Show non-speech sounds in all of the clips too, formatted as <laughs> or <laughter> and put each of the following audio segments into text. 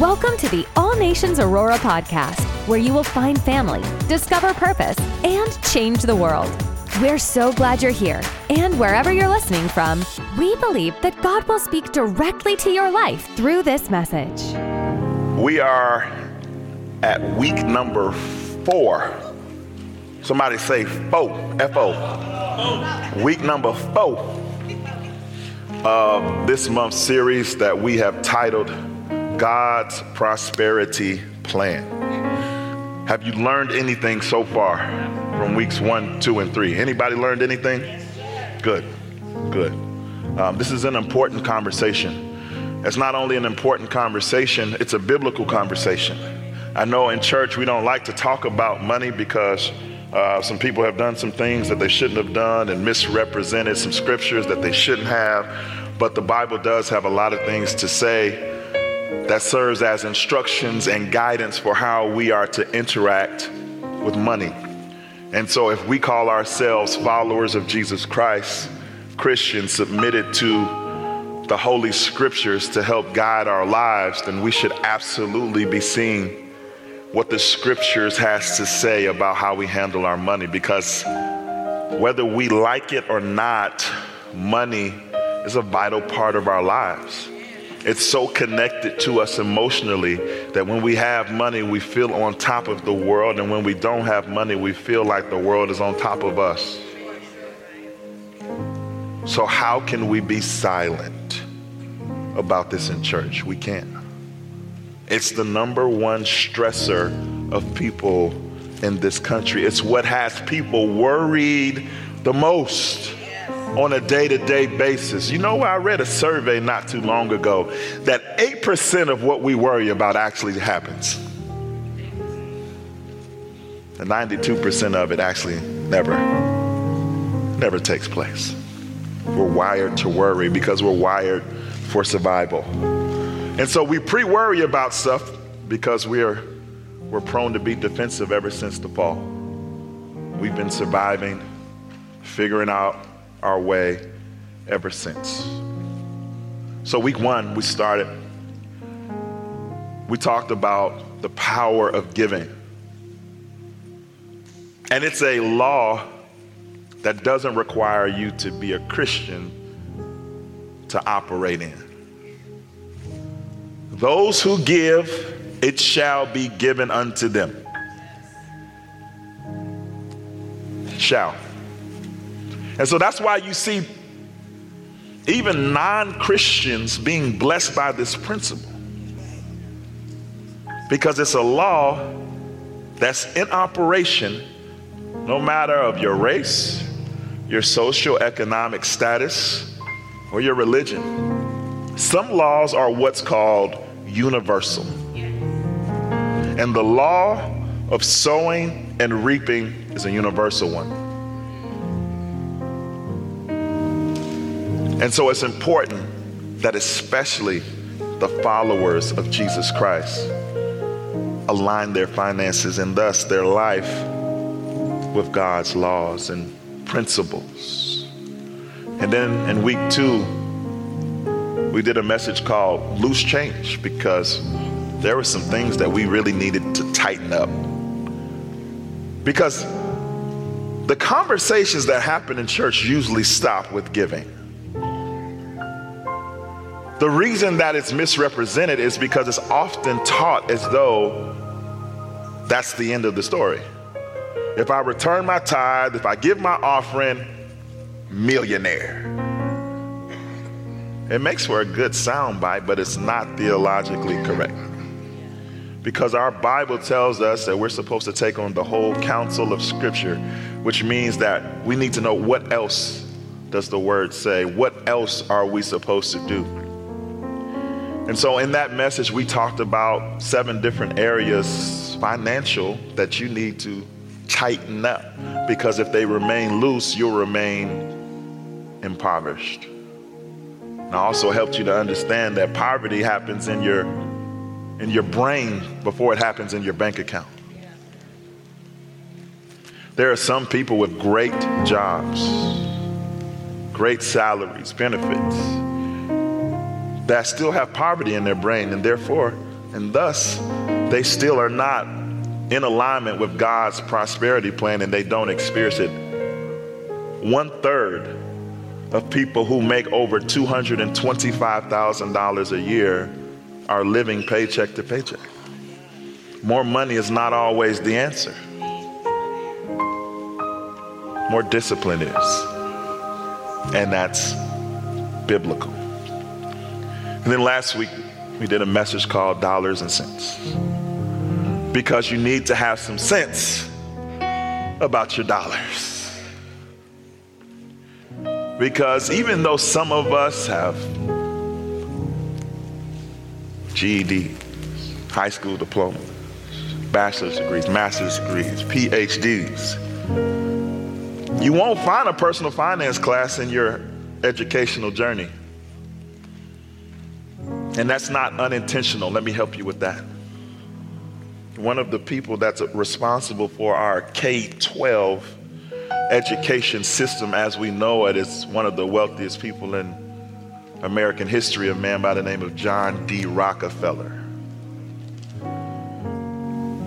Welcome to the All Nations Aurora podcast, where you will find family, discover purpose, and change the world. We're so glad you're here. And wherever you're listening from, we believe that God will speak directly to your life through this message. We are at week number four. Somebody say four, F O. Week number four of this month's series that we have titled God's Prosperity Plan. Have you learned anything so far from weeks one, two, and three? Anybody learned anything? Good, good. Um, this is an important conversation. It's not only an important conversation, it's a biblical conversation. I know in church we don't like to talk about money because uh, some people have done some things that they shouldn't have done and misrepresented some scriptures that they shouldn't have. But the Bible does have a lot of things to say that serves as instructions and guidance for how we are to interact with money. And so, if we call ourselves followers of Jesus Christ, Christians submitted to the Holy Scriptures to help guide our lives, then we should absolutely be seeing what the scriptures has to say about how we handle our money because whether we like it or not, money is a vital part of our lives. It's so connected to us emotionally that when we have money, we feel on top of the world, and when we don't have money, we feel like the world is on top of us. So, how can we be silent about this in church? We can't. It's the number one stressor of people in this country. It's what has people worried the most on a day to day basis. You know, I read a survey not too long ago that 8% of what we worry about actually happens. And 92% of it actually never, never takes place. We're wired to worry because we're wired for survival. And so we pre worry about stuff because we're, we're prone to be defensive ever since the fall. We've been surviving, figuring out our way ever since. So, week one, we started, we talked about the power of giving. And it's a law that doesn't require you to be a Christian to operate in. Those who give, it shall be given unto them. Shall. And so that's why you see even non Christians being blessed by this principle. Because it's a law that's in operation no matter of your race, your social economic status, or your religion. Some laws are what's called universal. And the law of sowing and reaping is a universal one. And so it's important that, especially the followers of Jesus Christ, align their finances and thus their life with God's laws and principles. And then in week two, we did a message called Loose Change because there were some things that we really needed to tighten up. Because the conversations that happen in church usually stop with giving. The reason that it's misrepresented is because it's often taught as though that's the end of the story. If I return my tithe, if I give my offering, millionaire. It makes for a good soundbite, but it's not theologically correct. Because our Bible tells us that we're supposed to take on the whole counsel of Scripture, which means that we need to know what else does the word say? What else are we supposed to do? And so, in that message, we talked about seven different areas financial that you need to tighten up because if they remain loose, you'll remain impoverished. And I also helped you to understand that poverty happens in your in your brain before it happens in your bank account. There are some people with great jobs, great salaries, benefits, that still have poverty in their brain, and therefore And thus, they still are not in alignment with God's prosperity plan and they don't experience it. One third of people who make over $225,000 a year are living paycheck to paycheck. More money is not always the answer. More discipline is. And that's biblical. And then last week, we did a message called Dollars and Cents. Because you need to have some sense about your dollars. Because even though some of us have GED, high school diploma, bachelor's degrees, master's degrees, PhDs, you won't find a personal finance class in your educational journey. And that's not unintentional. Let me help you with that. One of the people that's responsible for our K 12 education system as we know it is one of the wealthiest people in American history, a man by the name of John D. Rockefeller.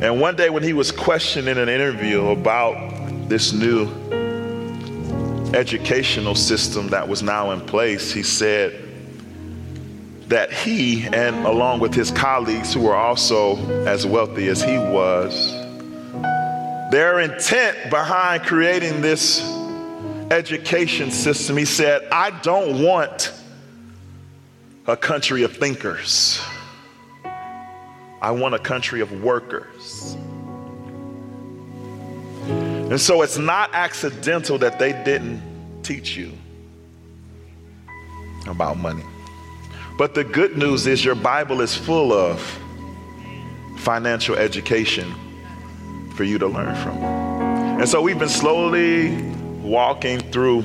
And one day when he was questioned in an interview about this new educational system that was now in place, he said that he, and along with his colleagues who were also as wealthy as he was, their intent behind creating this education system, he said, I don't want a country of thinkers. I want a country of workers. And so it's not accidental that they didn't teach you about money. But the good news is your Bible is full of financial education for you to learn from. And so we've been slowly walking through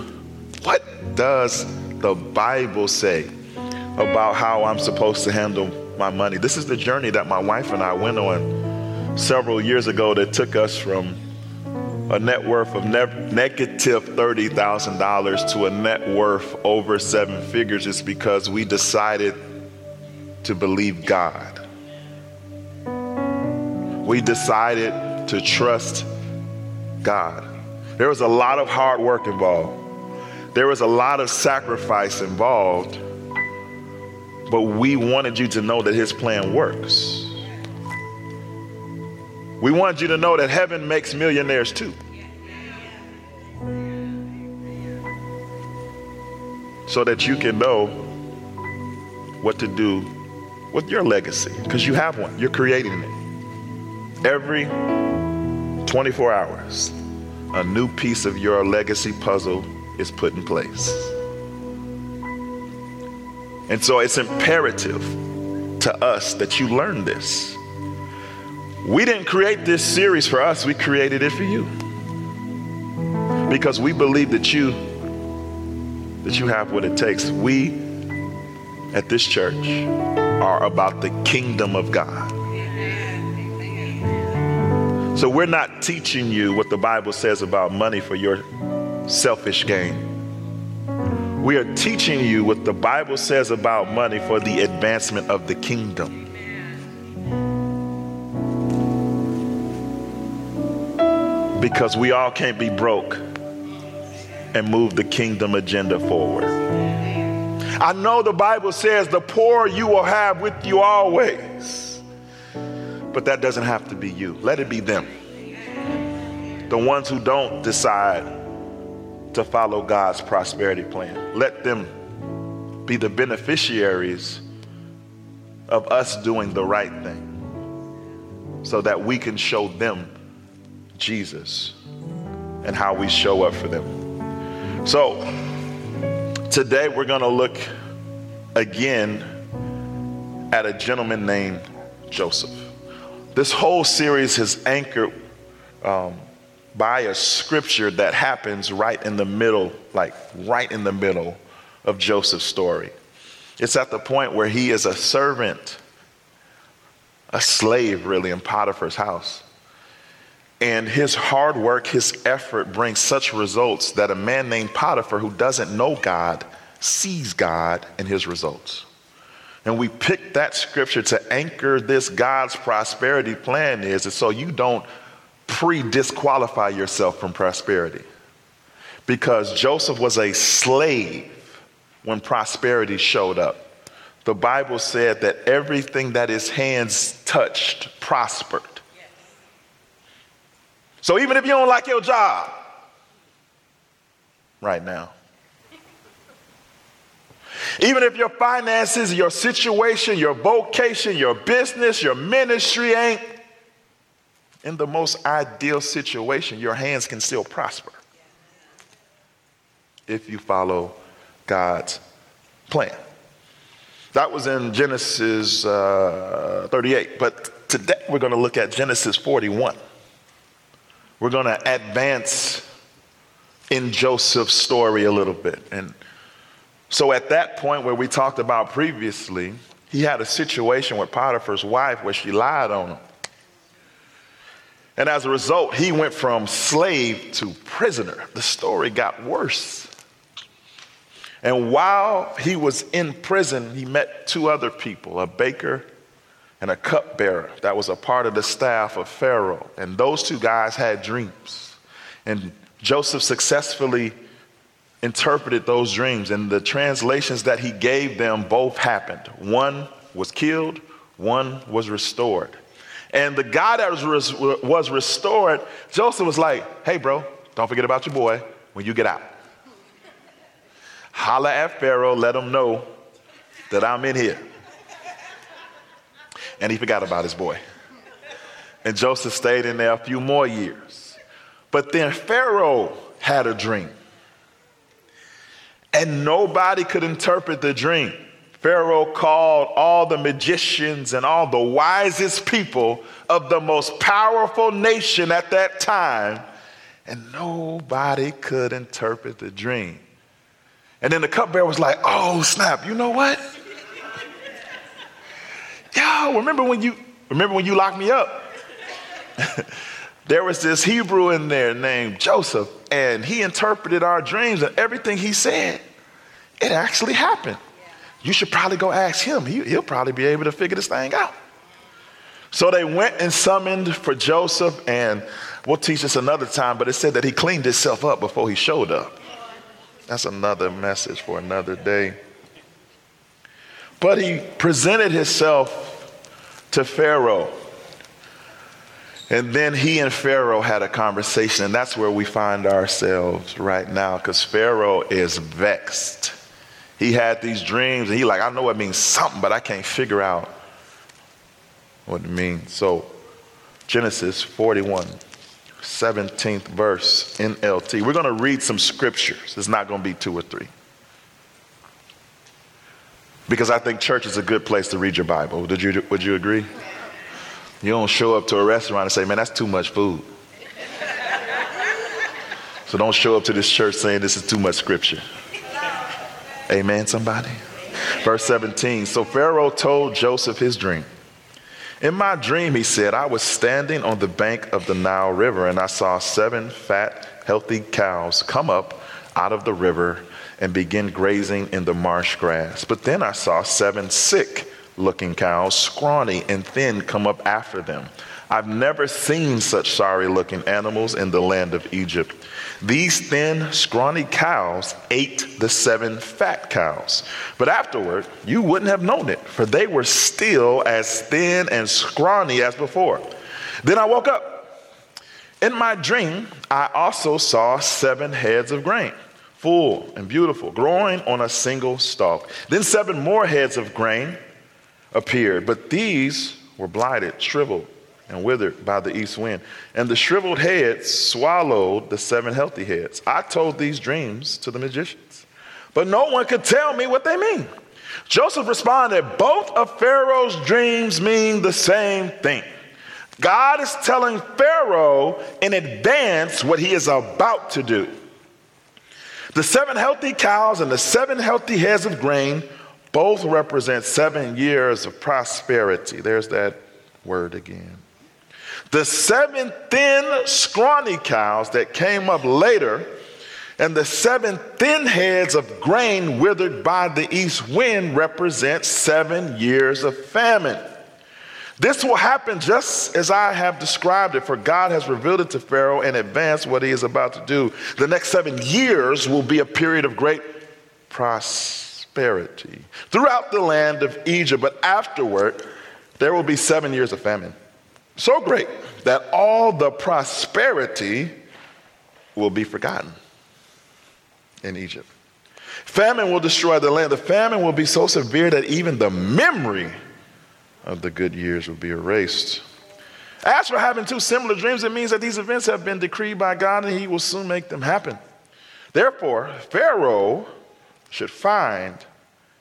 what does the Bible say about how I'm supposed to handle my money. This is the journey that my wife and I went on several years ago that took us from a net worth of ne- negative $30,000 to a net worth over seven figures is because we decided to believe God. We decided to trust God. There was a lot of hard work involved. There was a lot of sacrifice involved. But we wanted you to know that his plan works. We want you to know that heaven makes millionaires too. So that you can know what to do with your legacy, because you have one, you're creating it. Every 24 hours, a new piece of your legacy puzzle is put in place. And so it's imperative to us that you learn this. We didn't create this series for us, we created it for you. Because we believe that you that you have what it takes. We at this church are about the kingdom of God. So we're not teaching you what the Bible says about money for your selfish gain. We are teaching you what the Bible says about money for the advancement of the kingdom. Because we all can't be broke and move the kingdom agenda forward. I know the Bible says the poor you will have with you always, but that doesn't have to be you. Let it be them. The ones who don't decide to follow God's prosperity plan. Let them be the beneficiaries of us doing the right thing so that we can show them Jesus and how we show up for them. So, today we're going to look again at a gentleman named Joseph. This whole series is anchored um, by a scripture that happens right in the middle, like right in the middle of Joseph's story. It's at the point where he is a servant, a slave, really, in Potiphar's house. And his hard work, his effort brings such results that a man named Potiphar, who doesn't know God, sees God in his results. and we pick that scripture to anchor this God's prosperity plan is, so you don't pre disqualify yourself from prosperity. Because Joseph was a slave when prosperity showed up. The Bible said that everything that his hands touched prospered. So even if you don't like your job right now, even if your finances, your situation, your vocation, your business, your ministry ain't in the most ideal situation, your hands can still prosper if you follow God's plan. That was in Genesis uh, 38, but today we're going to look at Genesis 41. We're going to advance in Joseph's story a little bit. And so at that point where we talked about previously, he had a situation with Potiphar's wife where she lied on him. And as a result, he went from slave to prisoner. The story got worse. And while he was in prison, he met two other people, a baker and a cupbearer that was a part of the staff of Pharaoh. And those two guys had dreams. And Joseph successfully interpreted those dreams, and the translations that he gave them both happened. One was killed, one was restored. And the guy that was, was restored, Joseph was like, hey, bro, don't forget about your boy when you get out. Holla at Pharaoh, let him know that I'm in here. And he forgot about his boy. And Joseph stayed in there a few more years. But then Pharaoh had a dream and nobody could interpret the dream. Pharaoh called all the magicians and all the wisest people of the most powerful nation at that time, and nobody could interpret the dream. And then the cupbearer was like, "Oh snap! You know what? Yo, remember when you remember when you locked me up? there was this Hebrew in there named Joseph, and he interpreted our dreams, and everything he said it actually happened. You should probably go ask him. He, will probably be able to figure this thing out. So they went and summoned for Joseph, and we'll teach this another time, but it said that he cleaned himself up before he showed up. That's another message for another day. But he presented himself to Pharaoh. And then he and Pharaoh had a conversation, and that's where we find ourselves right now because Pharaoh is vexed he had these dreams, and he like, I know it means something, but I can't figure out what it means. So, Genesis 41, 17th verse, NLT. We're going to read some scriptures. It's not going to be two or three. Because I think church is a good place to read your Bible. Did you, would you agree? You don't show up to a restaurant and say, man, that's too much food. So don't show up to this church saying this is too much scripture. Amen, somebody? Verse 17 So Pharaoh told Joseph his dream. In my dream, he said, I was standing on the bank of the Nile River, and I saw seven fat, healthy cows come up out of the river and begin grazing in the marsh grass. But then I saw seven sick looking cows, scrawny and thin, come up after them. I've never seen such sorry looking animals in the land of Egypt. These thin, scrawny cows ate the seven fat cows. But afterward, you wouldn't have known it, for they were still as thin and scrawny as before. Then I woke up. In my dream, I also saw seven heads of grain, full and beautiful, growing on a single stalk. Then seven more heads of grain appeared, but these were blighted, shriveled and withered by the east wind. And the shriveled heads swallowed the seven healthy heads. I told these dreams to the magicians, but no one could tell me what they mean. Joseph responded, Both of Pharaoh's dreams mean the same thing. God is telling Pharaoh in advance what he is about to do. The seven healthy cows and the seven healthy heads of grain both represent seven years of prosperity. There's that word again. The seven thin, scrawny cows that came up later And the seven thin heads of grain withered by the east wind represent seven years of famine. This will happen just as I have described it, for God has revealed it to Pharaoh in advance what he is about to do. The next seven years will be a period of great prosperity throughout the land of Egypt, but afterward, there will be seven years of famine. So great that all the prosperity will be forgotten in Egypt. Famine will destroy the land. The famine will be so severe that even the memory of the good years will be erased. As for having two similar dreams, it means that these events have been decreed by God and He will soon make them happen. Therefore, Pharaoh should find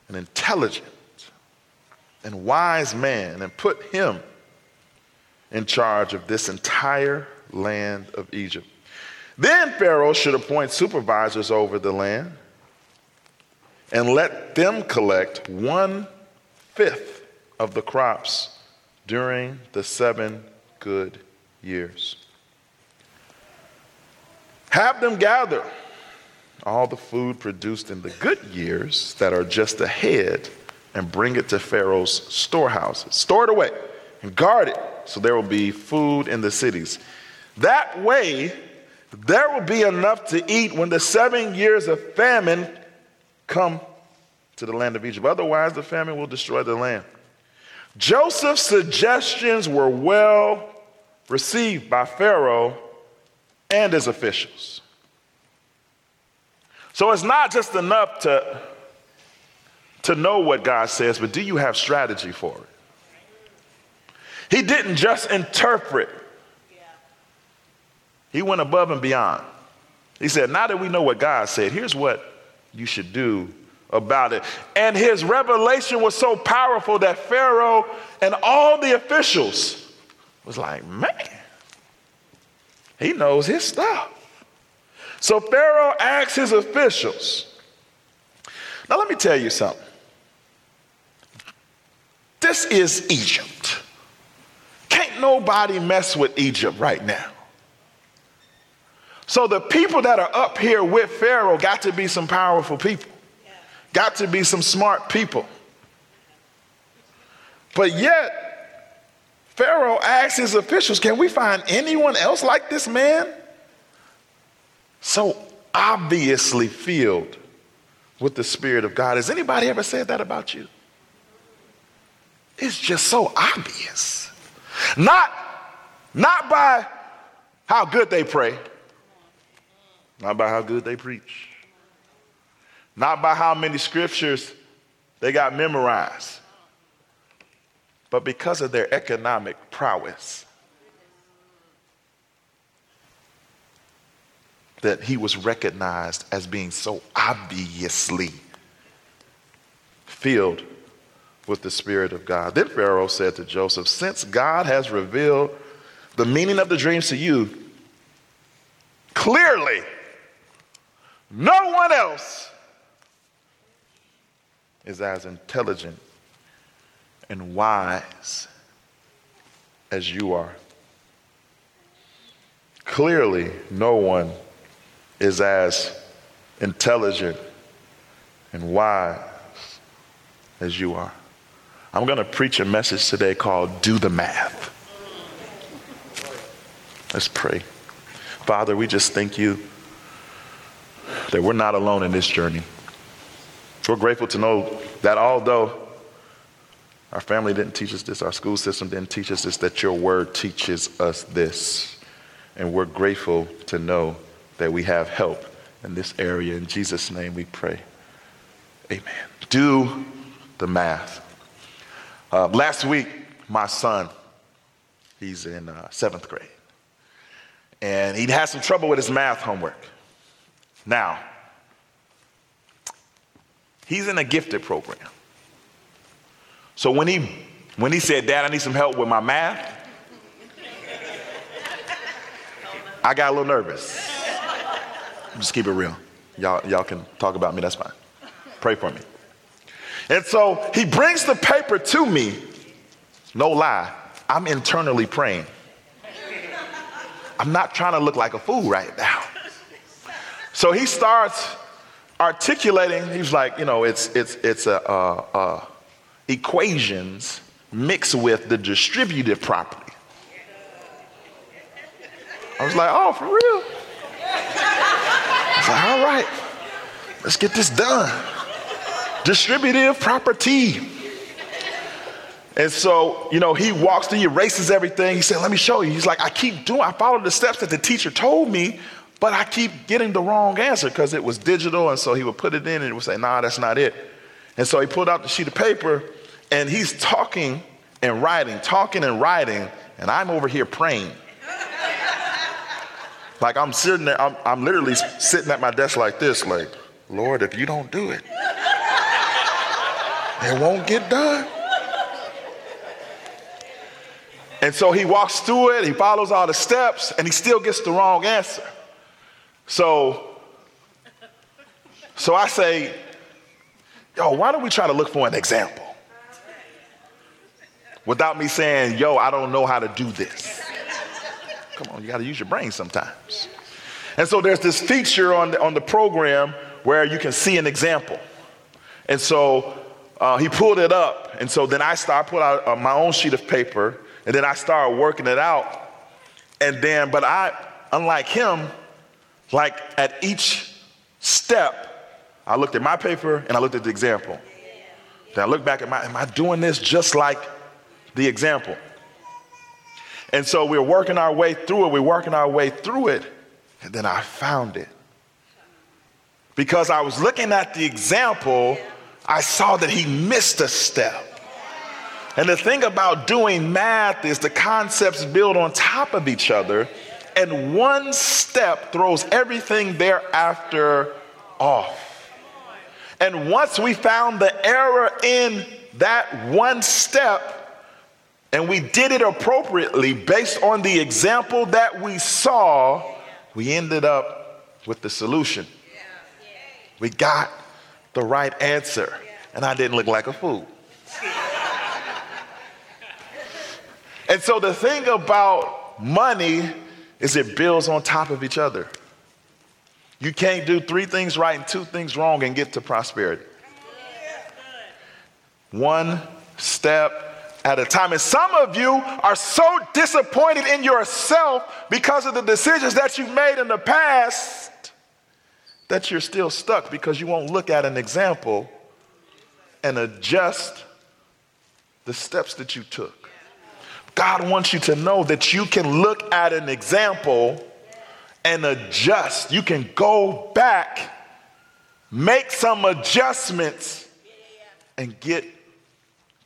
an intelligent and wise man and put him in charge of this entire land of Egypt. Then Pharaoh should appoint supervisors over the land and let them collect one fifth of the crops during the seven good years. Have them gather all the food produced in the good years that are just ahead and bring it to Pharaoh's storehouses. Store it away and guard it so there will be food in the cities. That way, there will be enough to eat when the seven years of famine come to the land of Egypt. Otherwise, the famine will destroy the land. Joseph's suggestions were well received by Pharaoh and his officials. So it's not just enough to, to know what God says, but do you have strategy for it? He didn't just interpret, he went above and beyond. He said, Now that we know what God said, here's what you should do about it. And his revelation was so powerful that Pharaoh and all the officials was like, Man, he knows his stuff. So Pharaoh asked his officials, Now let me tell you something. This is Egypt Can't nobody mess with Egypt right now. So the people that are up here with Pharaoh got to be some powerful people, got to be some smart people. But yet, Pharaoh asked his officials, Can we find anyone else like this man? So obviously filled with the Spirit of God. Has anybody ever said that about you? It's just so obvious. Not, not by how good they pray, not by how good they preach, not by how many scriptures they got memorized, but because of their economic prowess. That he was recognized as being so obviously filled with the Spirit of God. Then Pharaoh said to Joseph, Since God has revealed the meaning of the dreams to you, clearly, no one else is as intelligent and wise as you are. Clearly, no one is as intelligent and wise as you are. I'm going to preach a message today called Do the Math. Let's pray. Father, we just thank you that we're not alone in this journey. We're grateful to know that although our family didn't teach us this, our school system didn't teach us this, that your word teaches us this. And we're grateful to know that we have help in this area. In Jesus' name we pray. Amen. Do the math. Uh, last week, my son, he's in uh, seventh grade, and he had some trouble with his math homework. Now, he's in a gifted program. So when he when he said, "Dad, I need some help with my math," I got a little nervous. Just keep it real. Y'all, y'all can talk about me. That's fine. Pray for me. And so he brings the paper to me. No lie, I'm internally praying. I'm not trying to look like a fool right now. So he starts articulating, he's like, you know, it's, it's, it's a, uh, uh, equations mixed with the distributive property. I was like, oh, for real? I was like, all right, let's get this done. Distributive property. And so, you know, he walks through, he erases everything. He said, Let me show you. He's like, I keep doing, I follow the steps that the teacher told me, but I keep getting the wrong answer because it was digital. And so he would put it in and it would say, Nah, that's not it. And so he pulled out the sheet of paper and he's talking and writing, talking and writing, and I'm over here praying. <laughs> like I'm sitting there, I'm, I'm literally sitting at my desk like this, like, Lord, if you don't do it, it won't get done. And so he walks through it, he follows all the steps, and he still gets the wrong answer. So, so I say, yo, why don't we try to look for an example? Without me saying, yo, I don't know how to do this. Come on, you got to use your brain sometimes. And so there's this feature on the, on the program where you can see an example. And so uh, he pulled it up. And so then I start, put out uh, my own sheet of paper and then I started working it out. And then, but I, unlike him, like at each step, I looked at my paper and I looked at the example. Then I looked back at my, am I doing this just like the example? And so we're working our way through it, we're working our way through it, and then I found it. Because I was looking at the example, I saw that he missed a step. And the thing about doing math is the concepts build on top of each other, and one step throws everything thereafter off. And once we found the error in that one step, and we did it appropriately based on the example that we saw, we ended up with the solution. We got the right answer, and I didn't look like a fool. <laughs> And so the thing about money is it builds on top of each other. You can't do three things right and two things wrong and get to prosperity. One step at a time. And some of you are so disappointed in yourself because of the decisions that you've made in the past that you're still stuck because you won't look at an example and adjust the steps that you took. God wants you to know that you can look at an example and adjust. You can go back, make some adjustments, and get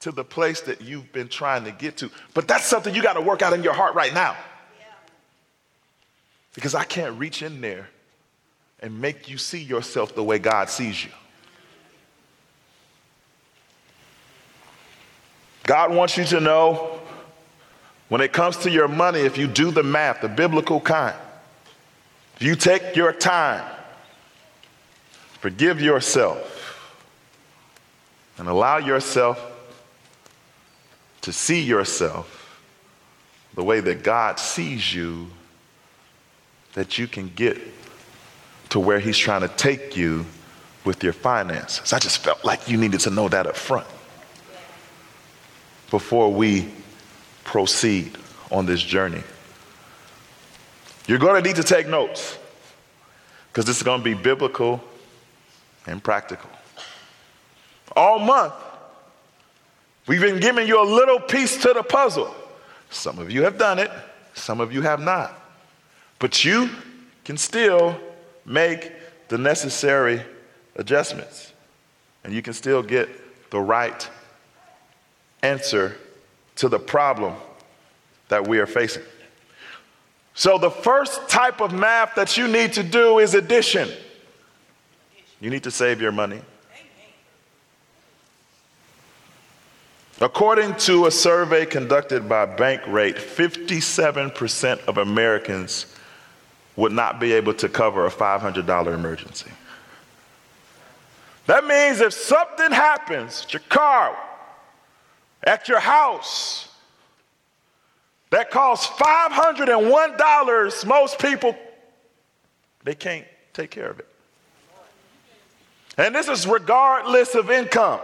to the place that you've been trying to get to. But that's something you got to work out in your heart right now. Because I can't reach in there and make you see yourself the way God sees you. God wants you to know when it comes to your money, if you do the math, the biblical kind, if you take your time, forgive yourself, and allow yourself to see yourself the way that God sees you, that you can get to where He's trying to take you with your finances. I just felt like you needed to know that up front before we proceed on this journey. You're going to need to take notes because this is going to be biblical and practical. All month, we've been giving you a little piece to the puzzle. Some of you have done it, some of you have not. But you can still make the necessary adjustments, and you can still get the right answer to the problem that we are facing. So, the first type of math that you need to do is addition. You need to save your money. According to a survey conducted by Bankrate, 57% of Americans would not be able to cover a $500 emergency. That means if something happens, your car, at your house that costs $501, most people, they can't take care of it. And this is regardless of income.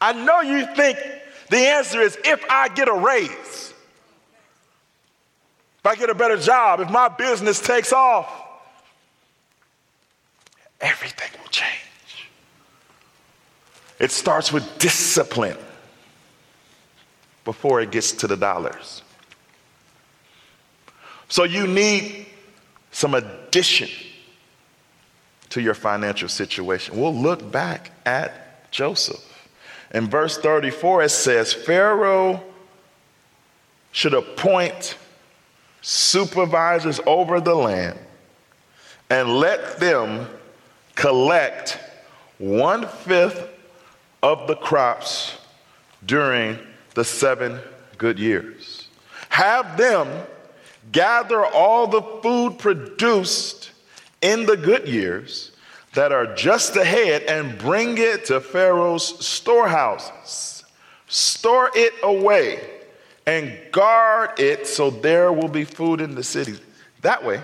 I know you think the answer is if I get a raise, if I get a better job, if my business takes off, everything will change. It starts with discipline before it gets to the dollars. So you need some addition to your financial situation. We'll look back at Joseph. In verse 34, it says, Pharaoh should appoint supervisors over the land and let them collect one fifth of the crops during the seven good years. Have them gather all the food produced in the good years that are just ahead and bring it to Pharaoh's storehouses. Store it away and guard it so there will be food in the city. That way,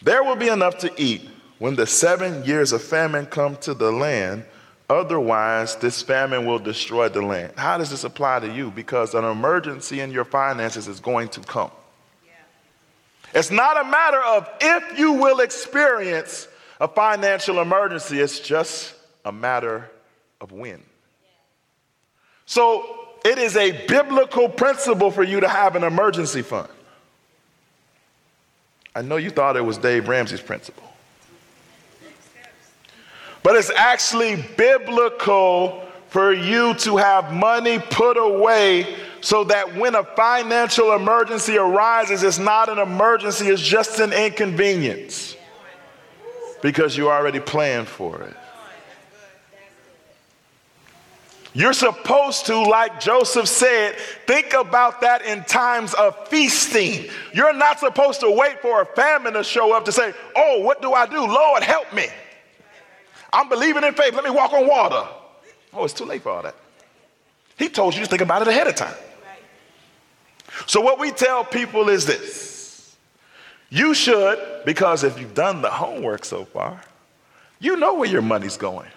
there will be enough to eat when the seven years of famine come to the land. Otherwise, this famine will destroy the land. How does this apply to you? Because an emergency in your finances is going to come. It's not a matter of if you will experience a financial emergency, it's just a matter of when. So it is a biblical principle for you to have an emergency fund. I know you thought it was Dave Ramsey's principle. But it's actually biblical for you to have money put away so that when a financial emergency arises, it's not an emergency, it's just an inconvenience because you already planned for it. You're supposed to, like Joseph said, think about that in times of feasting. You're not supposed to wait for a famine to show up to say, Oh, what do I do? Lord, help me. I'm believing in faith. Let me walk on water. Oh, it's too late for all that. He told you to think about it ahead of time. So, what we tell people is this you should, because if you've done the homework so far, you know where your money's going.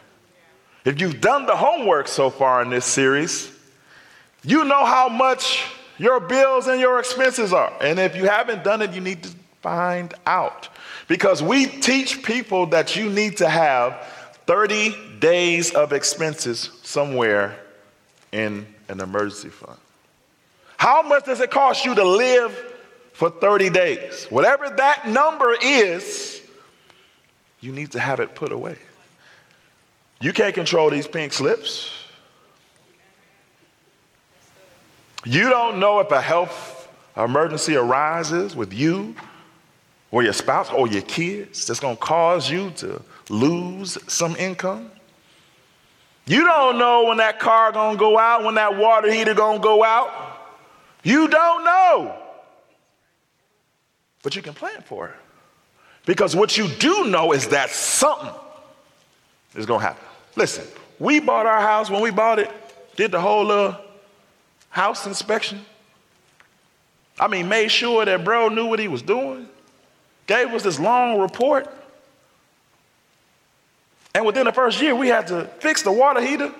If you've done the homework so far in this series, you know how much your bills and your expenses are. And if you haven't done it, you need to find out. Because we teach people that you need to have 30 days of expenses somewhere in an emergency fund. How much does it cost you to live for 30 days? Whatever that number is, you need to have it put away. You can't control these pink slips. You don't know if a health emergency arises with you or your spouse or your kids that's going to cause you to lose some income. You don't know when that car going to go out, when that water heater going to go out. You don't know. But you can plan for it. Because what you do know is that something is going to happen. Listen, we bought our house when we bought it, did the whole uh, house inspection. I mean, made sure that bro knew what he was doing, gave us this long report. And within the first year, we had to fix the water heater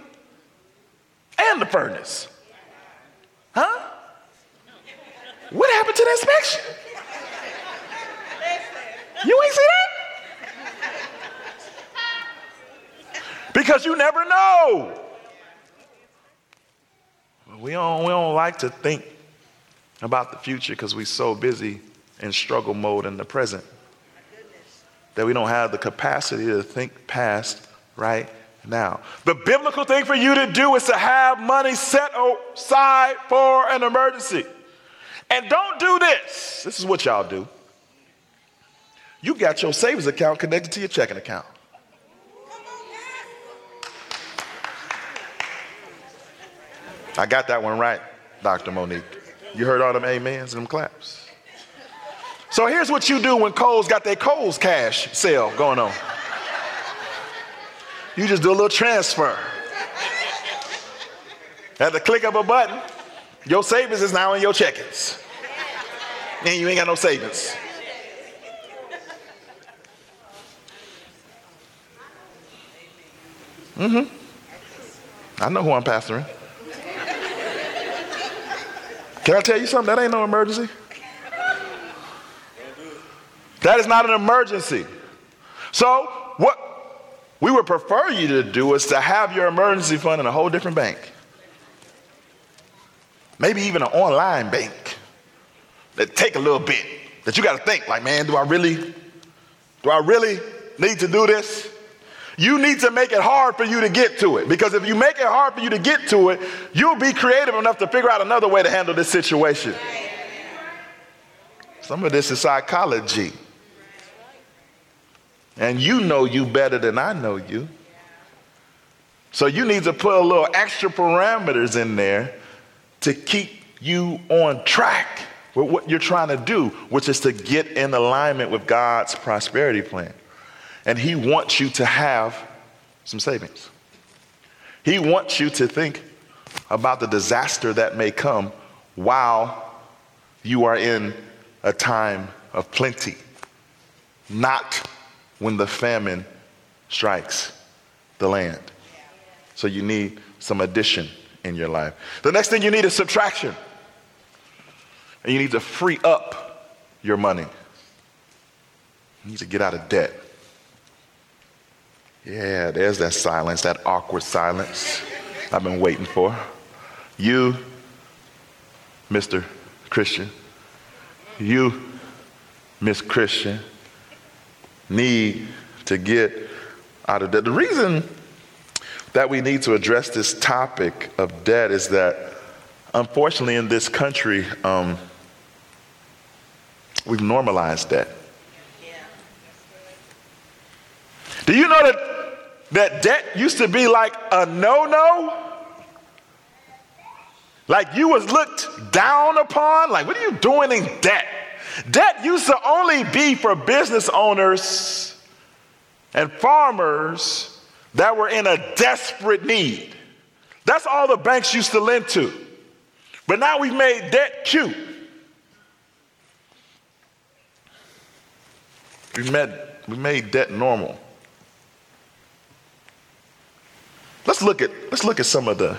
and the furnace. Huh? What happened to the inspection? You ain't see that? Because you never know. We don't, we don't like to think about the future because we're so busy in struggle mode in the present that we don't have the capacity to think past right now. The biblical thing for you to do is to have money set aside for an emergency. And don't do this. This is what y'all do. You got your savings account connected to your checking account. I got that one right, Dr. Monique. You heard all them amens and them claps. So here's what you do when Kohl's got their Kohl's cash sale going on. You just do a little transfer. At the click of a button, your savings is now in your checkings. And you ain't got no savings. Mm-hmm. I know who I'm pastoring. Can I tell you something? That ain't no emergency. That is not an emergency. So, what we would prefer you to do is to have your emergency fund in a whole different bank. Maybe even an online bank that take a little bit. That you got to think, like, man, do I really, do I really need to do this? You need to make it hard for you to get to it. Because if you make it hard for you to get to it, you'll be creative enough to figure out another way to handle this situation. Some of this is psychology. And you know you better than I know you. So you need to put a little extra parameters in there to keep you on track with what you're trying to do, which is to get in alignment with God's prosperity plan. And He wants you to have some savings. He wants you to think about the disaster that may come while you are in a time of plenty, not when the famine strikes the land. So you need some addition in your life. The next thing you need is subtraction. And you need to free up your money. You need to get out of debt. Yeah, there's that silence, that awkward silence I've been waiting for. You, Mr. Christian, you, Miss Christian, need to get out of debt. The reason that we need to address this topic of debt is that, unfortunately, in this country, um, we've normalized debt. Do you know that, that debt used to be like a no no? Like you was looked down upon? Like, what are you doing in debt? Debt used to only be for business owners and farmers that were in a desperate need. That's all the banks used to lend to. But now we've made debt cute. We made, we made debt normal. Let's look at, let's look at some of the,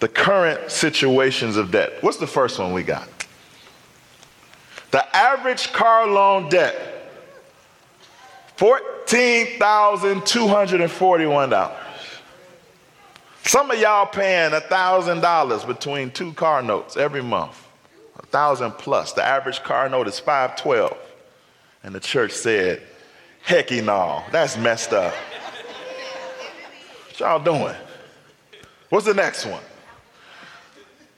the current situations of debt. What's the first one we got? The average car loan debt, $14,241. Some of y'all paying $1,000 between two car notes every month. A thousand plus. The average car note is 512. And the church said, hecky no, that's messed up. What y'all doing? What's the next one?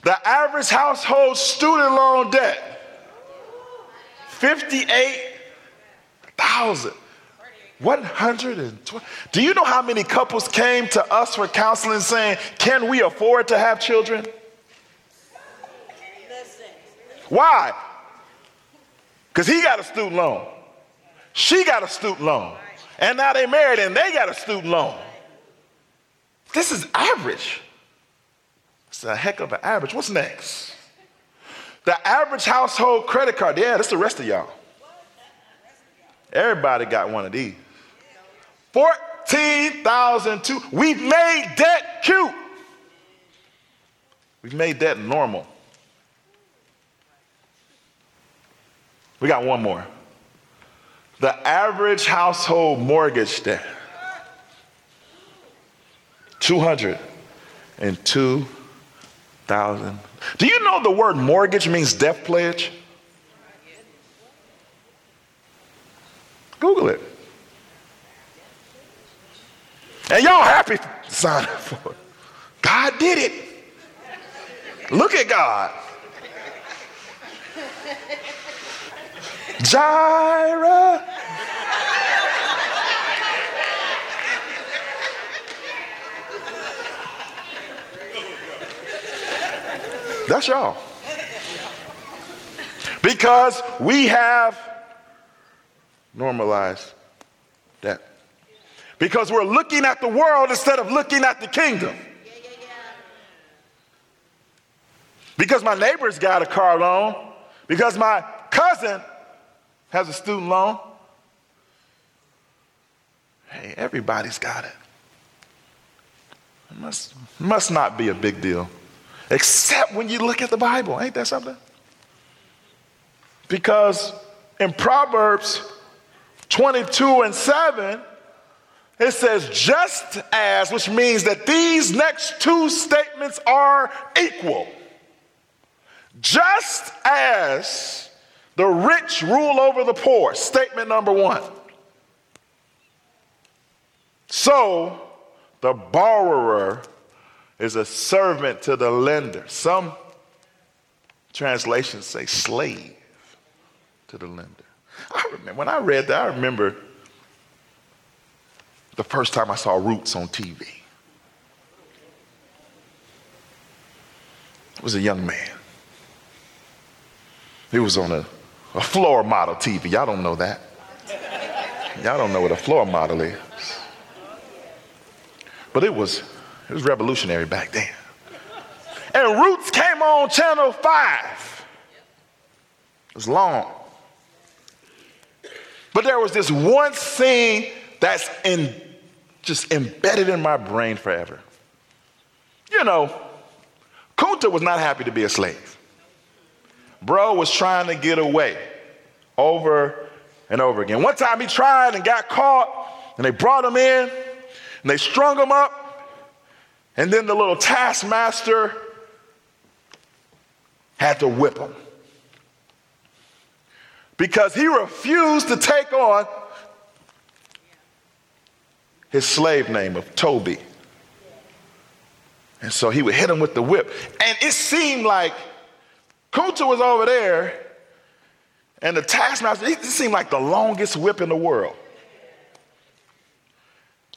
The average household student loan debt 58,000. 120. Do you know how many couples came to us for counseling saying, Can we afford to have children? Why? Because he got a student loan. She got a student loan. And now they married and they got a student loan. This is average. It's a heck of an average. What's next? The average household credit card, yeah, that's the rest of y'all. Everybody got one of these. 14,002. We've made debt cute. We've made debt normal. We got one more. The average household mortgage debt. 202 thousand. Do you know the word mortgage means death pledge? Google it. And y'all happy sign up for it. God did it. Look at God. Jireh. That's y'all. Because we have normalized that. Because we're looking at the world instead of looking at the kingdom. Because my neighbor's got a car loan. Because my cousin has a student loan. Hey, everybody's got it. It must, must not be a big deal. Except when you look at the Bible. Ain't that something? Because in Proverbs 22 and 7, it says, just as, which means that these next two statements are equal. Just as the rich rule over the poor, statement number one. So the borrower is a servant to the lender. Some translations say slave to the lender. I remember when I read that, I remember the first time I saw Roots on TV. It was a young man. He was on a, a floor model TV. Y'all don't know that. Y'all don't know what a floor model is. But it was, it was revolutionary back then. And Roots came on Channel 5. It was long. But there was this one scene that's in, just embedded in my brain forever. You know, Kunta was not happy to be a slave. Bro was trying to get away over and over again. One time he tried and got caught, and they brought him in, and they strung him up, and then the little taskmaster had to whip him because he refused to take on his slave name of Toby. And so he would hit him with the whip. And it seemed like Kunta was over there, and the taskmaster, it seemed like the longest whip in the world.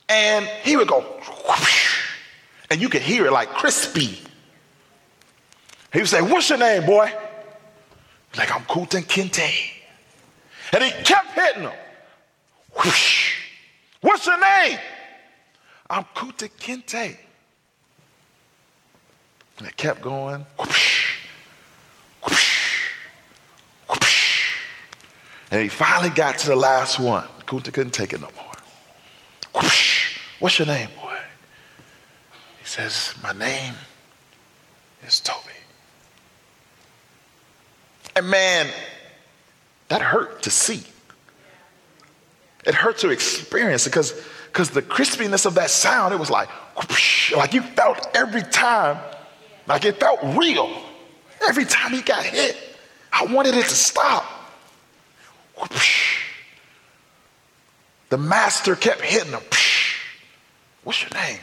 And he would go, whoosh, and you could hear it like crispy. He would say, What's your name, boy? Like, I'm Kunta Kinte. And he kept hitting him. Whoosh. What's your name? I'm Kunta Kinte. And it kept going. Whoosh, whoosh, whoosh. And he finally got to the last one. Kunta couldn't take it no more. Whoosh. What's your name, boy? He says, My name is Toby. And man, that hurt to see. It hurt to experience because because the crispiness of that sound, it was like, whoosh, like you felt every time, like it felt real. Every time he got hit, I wanted it to stop. Whoosh. The master kept hitting him. What's your name?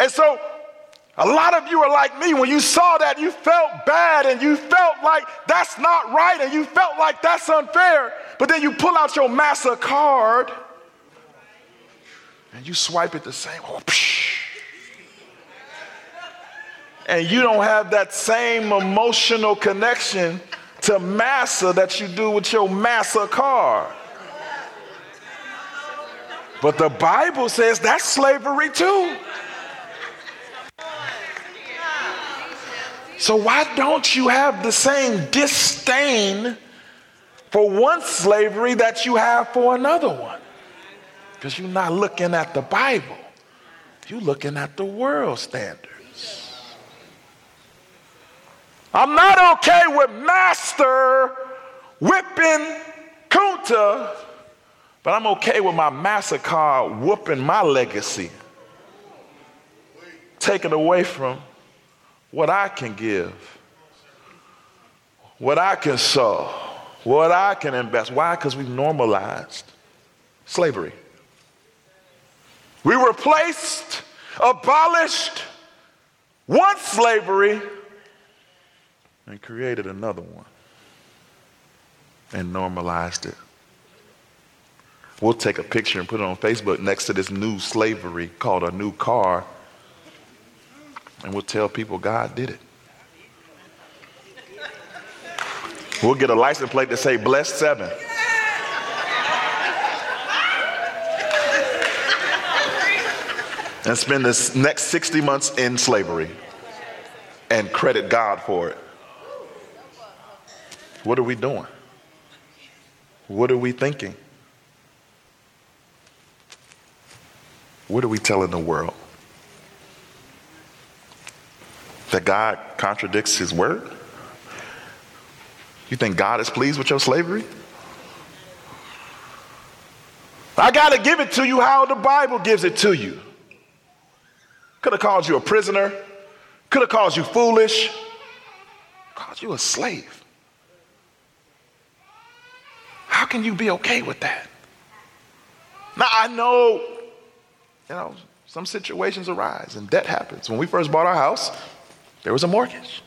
And so a lot of you are like me. When you saw that, you felt bad and you felt like that's not right and you felt like that's unfair. But then you pull out your MasterCard and you swipe it the same. And you don't have that same emotional connection to massa that you do with your MasterCard. But the Bible says that's slavery too. So, why don't you have the same disdain for one slavery that you have for another one? Because you're not looking at the Bible, you're looking at the world standards. I'm not okay with master whipping Kunta, but I'm okay with my MasterCard whooping my legacy, taken away from what I can give, what I can sow, what I can invest. Why? Because we've normalized slavery. We replaced, abolished one slavery and created another one and normalized it. We'll take a picture and put it on Facebook next to this new slavery called a new car and we'll tell people God did it. We'll get a license plate that say blessed seven. and spend this next 60 months in slavery and credit God for it. What are we doing? What are we thinking? What are we telling the world? That God contradicts his word? You think God is pleased with your slavery? I got to give it to you how the Bible gives it to you. Could have called you a prisoner, could have called you foolish, called you a slave. How can you be okay with that? Now, I know, you know, some situations arise and debt happens. When we first bought our house, there was a mortgage,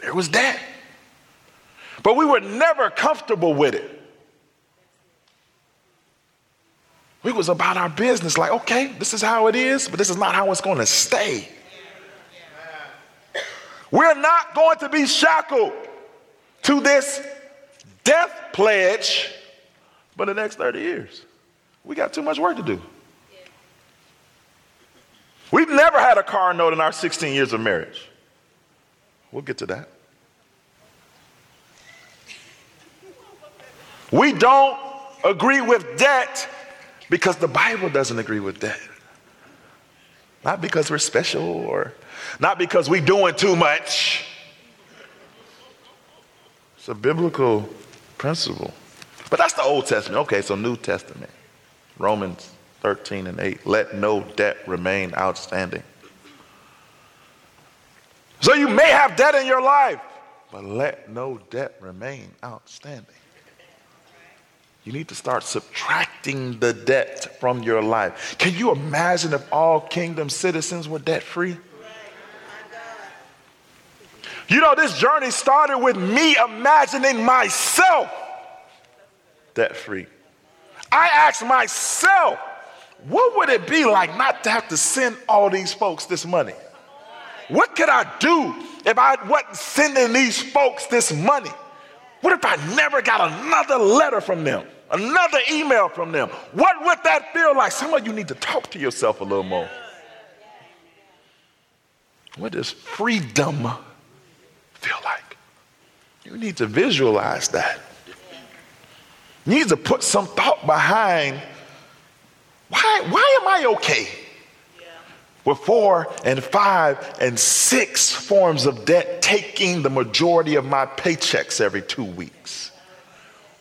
there was debt. But we were never comfortable with it. We was about our business, like, okay, this is how it is, but this is not how it's going to stay. We're not going to be shackled to this death pledge for the next 30 years. We got too much work to do. We've never had a car note in our 16 years of marriage. We'll get to that. We don't agree with debt because the Bible doesn't agree with debt. Not because we're special or not because we're doing too much. It's a biblical principle. But that's the Old Testament. Okay, so New Testament. Romans 13 and 8. Let no debt remain outstanding. So you may have debt in your life, but let no debt remain outstanding. You need to start subtracting the debt from your life. Can you imagine if all kingdom citizens were debt free? You know, this journey started with me imagining myself debt free. I asked myself, what would it be like not to have to send all these folks this money? What could I do if I wasn't sending these folks this money? What if I never got another letter from them, another email from them? What would that feel like? Some of you need to talk to yourself a little more. What does freedom feel like? You need to visualize that. You need to put some thought behind why, why am I okay with four and five and six forms of debt taking the majority of my paychecks every two weeks?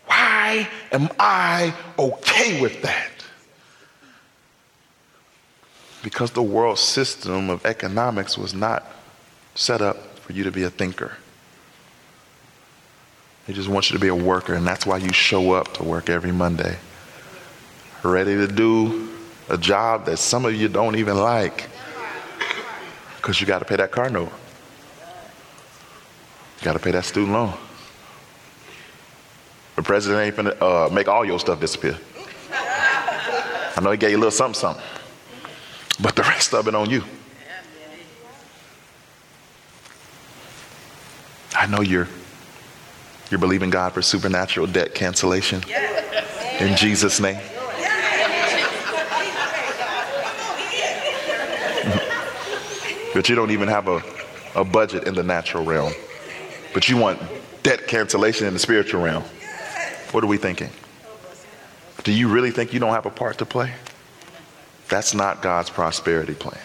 Why am I okay with that? Because the world system of economics was not set up for you to be a thinker. They just want you to be a worker, and that's why you show up to work every Monday. Ready to do a job that some of you don't even like because you got to pay that car note. You got to pay that student loan. The president ain't finna uh, make all your stuff disappear. I know he gave you a little something, something, but the rest of it on you. I know you're you're believing God for supernatural debt cancellation in Jesus' name. But you don't even have a, a budget in the natural realm. But you want debt cancellation in the spiritual realm. What are we thinking? Do you really think you don't have a part to play? That's not God's prosperity plan.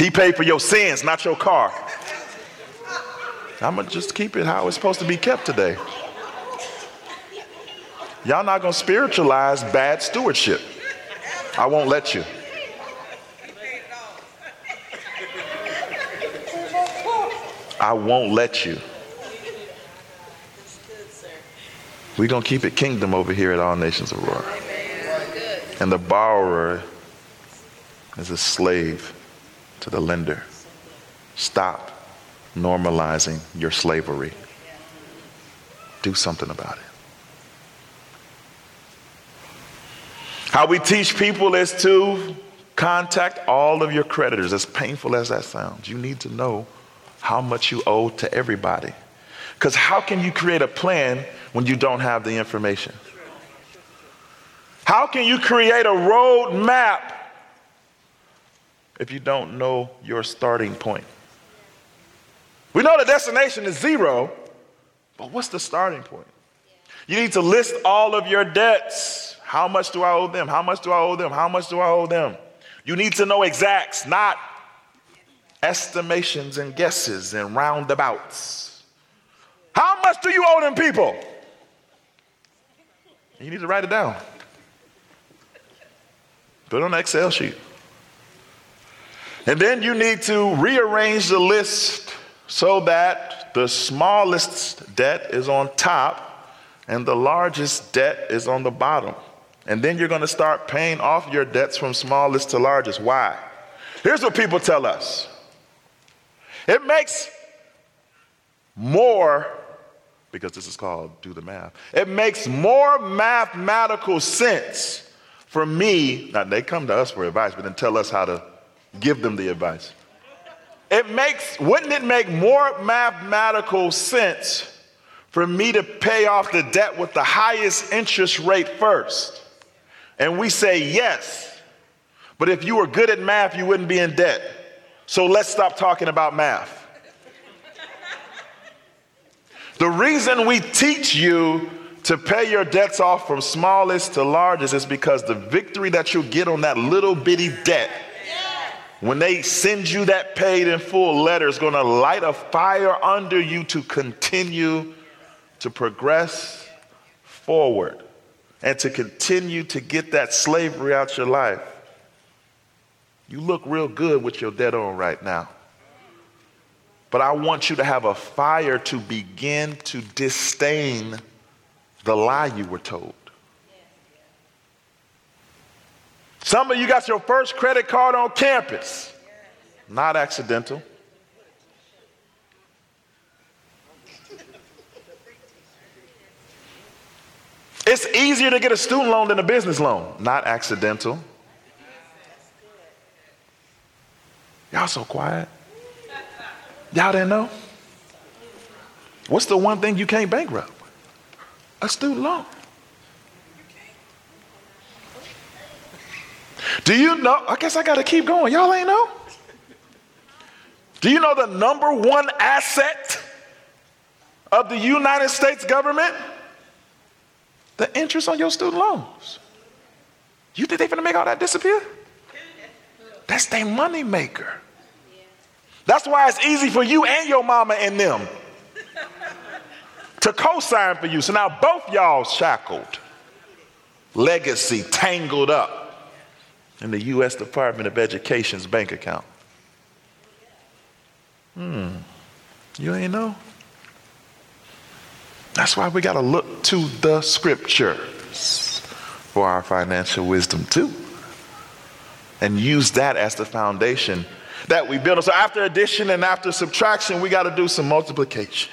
He paid for your sins, not your car. I'm going to just keep it how it's supposed to be kept today. Y'all not going to spiritualize bad stewardship. I won't let you. I won't let you. We're going to keep it kingdom over here at All Nations Aurora. And the borrower is a slave to the lender. Stop normalizing your slavery. Do something about it. How we teach people is to contact all of your creditors, as painful as that sounds. You need to know how much you owe to everybody. Because how can you create a plan when you don't have the information? How can you create a road map if you don't know your starting point? We know the destination is zero, but what's the starting point? You need to list all of your debts. How much do I owe them? How much do I owe them? How much do I owe them? You need to know exacts, not estimations and guesses and roundabouts. How much do you owe them people? You need to write it down. Put it on an Excel sheet. And then you need to rearrange the list so that the smallest debt is on top and the largest debt is on the bottom. And then you're going to start paying off your debts from smallest to largest. Why? Here's what people tell us it makes more, because this is called do the math, it makes more mathematical sense for me. Now, they come to us for advice, but then tell us how to give them the advice. It makes, wouldn't it make more mathematical sense for me to pay off the debt with the highest interest rate first? And we say yes. But if you were good at math, you wouldn't be in debt. So let's stop talking about math. the reason we teach you to pay your debts off from smallest to largest is because the victory that you'll get on that little bitty debt, when they send you that paid in full letter, is going to light a fire under you to continue to progress forward and to continue to get that slavery out of your life. You look real good with your debt on right now. But I want you to have a fire to begin to disdain the lie you were told. Some of you got your first credit card on campus. Not accidental. It's easier to get a student loan than a business loan. Not accidental. Y'all so quiet. Y'all didn't know? What's the one thing you can't bankrupt? A student loan. Do you know? I guess I got to keep going. Y'all ain't know? Do you know the number one asset of the United States government? The interest on your student loans. You think they are gonna make all that disappear? That's their money maker. That's why it's easy for you and your mama and them to co-sign for you. So now both y'all shackled, legacy tangled up in the U.S. Department of Education's bank account. Hmm. You ain't know? That's why we got to look to the scriptures for our financial wisdom too. And use that as the foundation that we build. So after addition and after subtraction, we got to do some multiplication.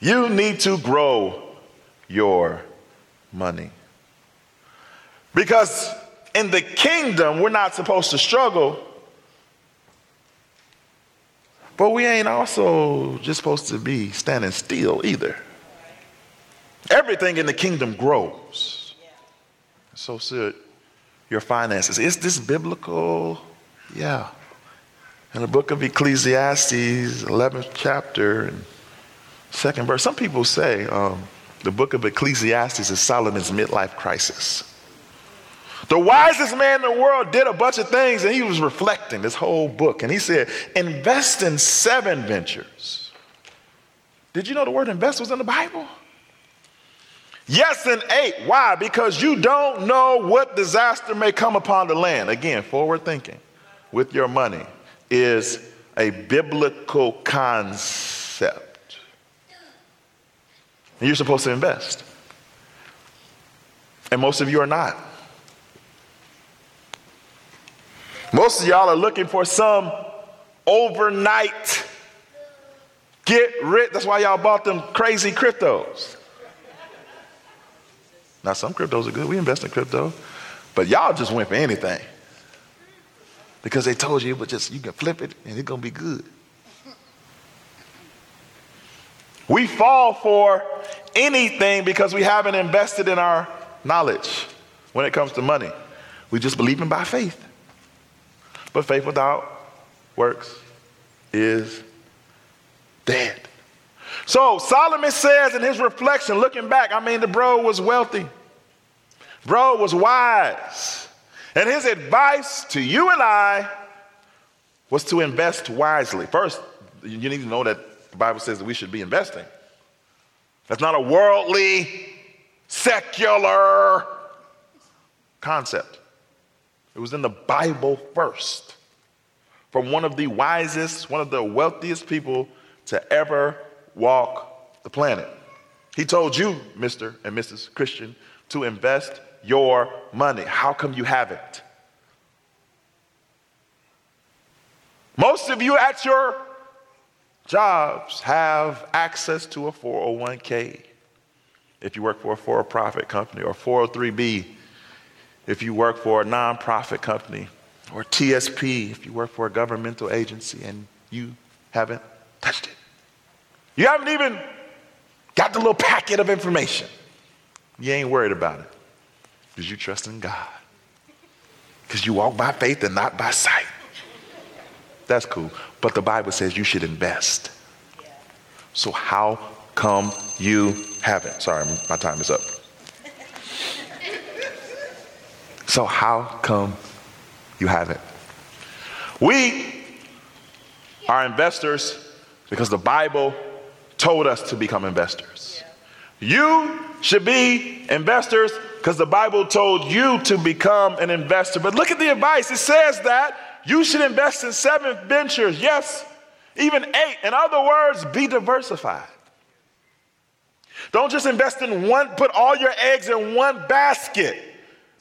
You need to grow your money. Because in the kingdom, we're not supposed to struggle but we ain't also just supposed to be standing still either. Everything in the kingdom grows. So should your finances. Is this biblical? Yeah. In the book of Ecclesiastes, 11th chapter and second verse, some people say um, the book of Ecclesiastes is Solomon's midlife crisis. The wisest man in the world did a bunch of things and he was reflecting this whole book. And he said, invest in seven ventures. Did you know the word invest was in the Bible? Yes, and eight. Why? Because you don't know what disaster may come upon the land. Again, forward thinking with your money is a biblical concept. And you're supposed to invest. And most of you are not. Most of y'all are looking for some overnight get rich. That's why y'all bought them crazy cryptos. Now, some cryptos are good. We invest in crypto. But y'all just went for anything. Because they told you, but just you can flip it and it's gonna be good. We fall for anything because we haven't invested in our knowledge when it comes to money. We just believe in by faith. But faith without works is dead. So Solomon says in his reflection, looking back, I mean, the bro was wealthy, bro was wise. And his advice to you and I was to invest wisely. First, you need to know that the Bible says that we should be investing. That's not a worldly, secular concept. It was in the Bible first. From one of the wisest, one of the wealthiest people to ever walk the planet. He told you, Mr. and Mrs. Christian, to invest your money. How come you haven't? Most of you at your jobs have access to a 401k. If you work for a for profit company or 403b, if you work for a nonprofit company, or TSP, if you work for a governmental agency and you haven't touched it. You haven't even got the little packet of information. You ain't worried about it because you trust in God. Because you walk by faith and not by sight. That's cool. But the Bible says you should invest. So how come you haven't? Sorry, my time is up. So how come you haven't? We are investors because the Bible told us to become investors. You should be investors because the Bible told you to become an investor. But look at the advice. It says that you should invest in seven ventures, yes, even eight. In other words, be diversified. Don't just invest in one, put all your eggs in one basket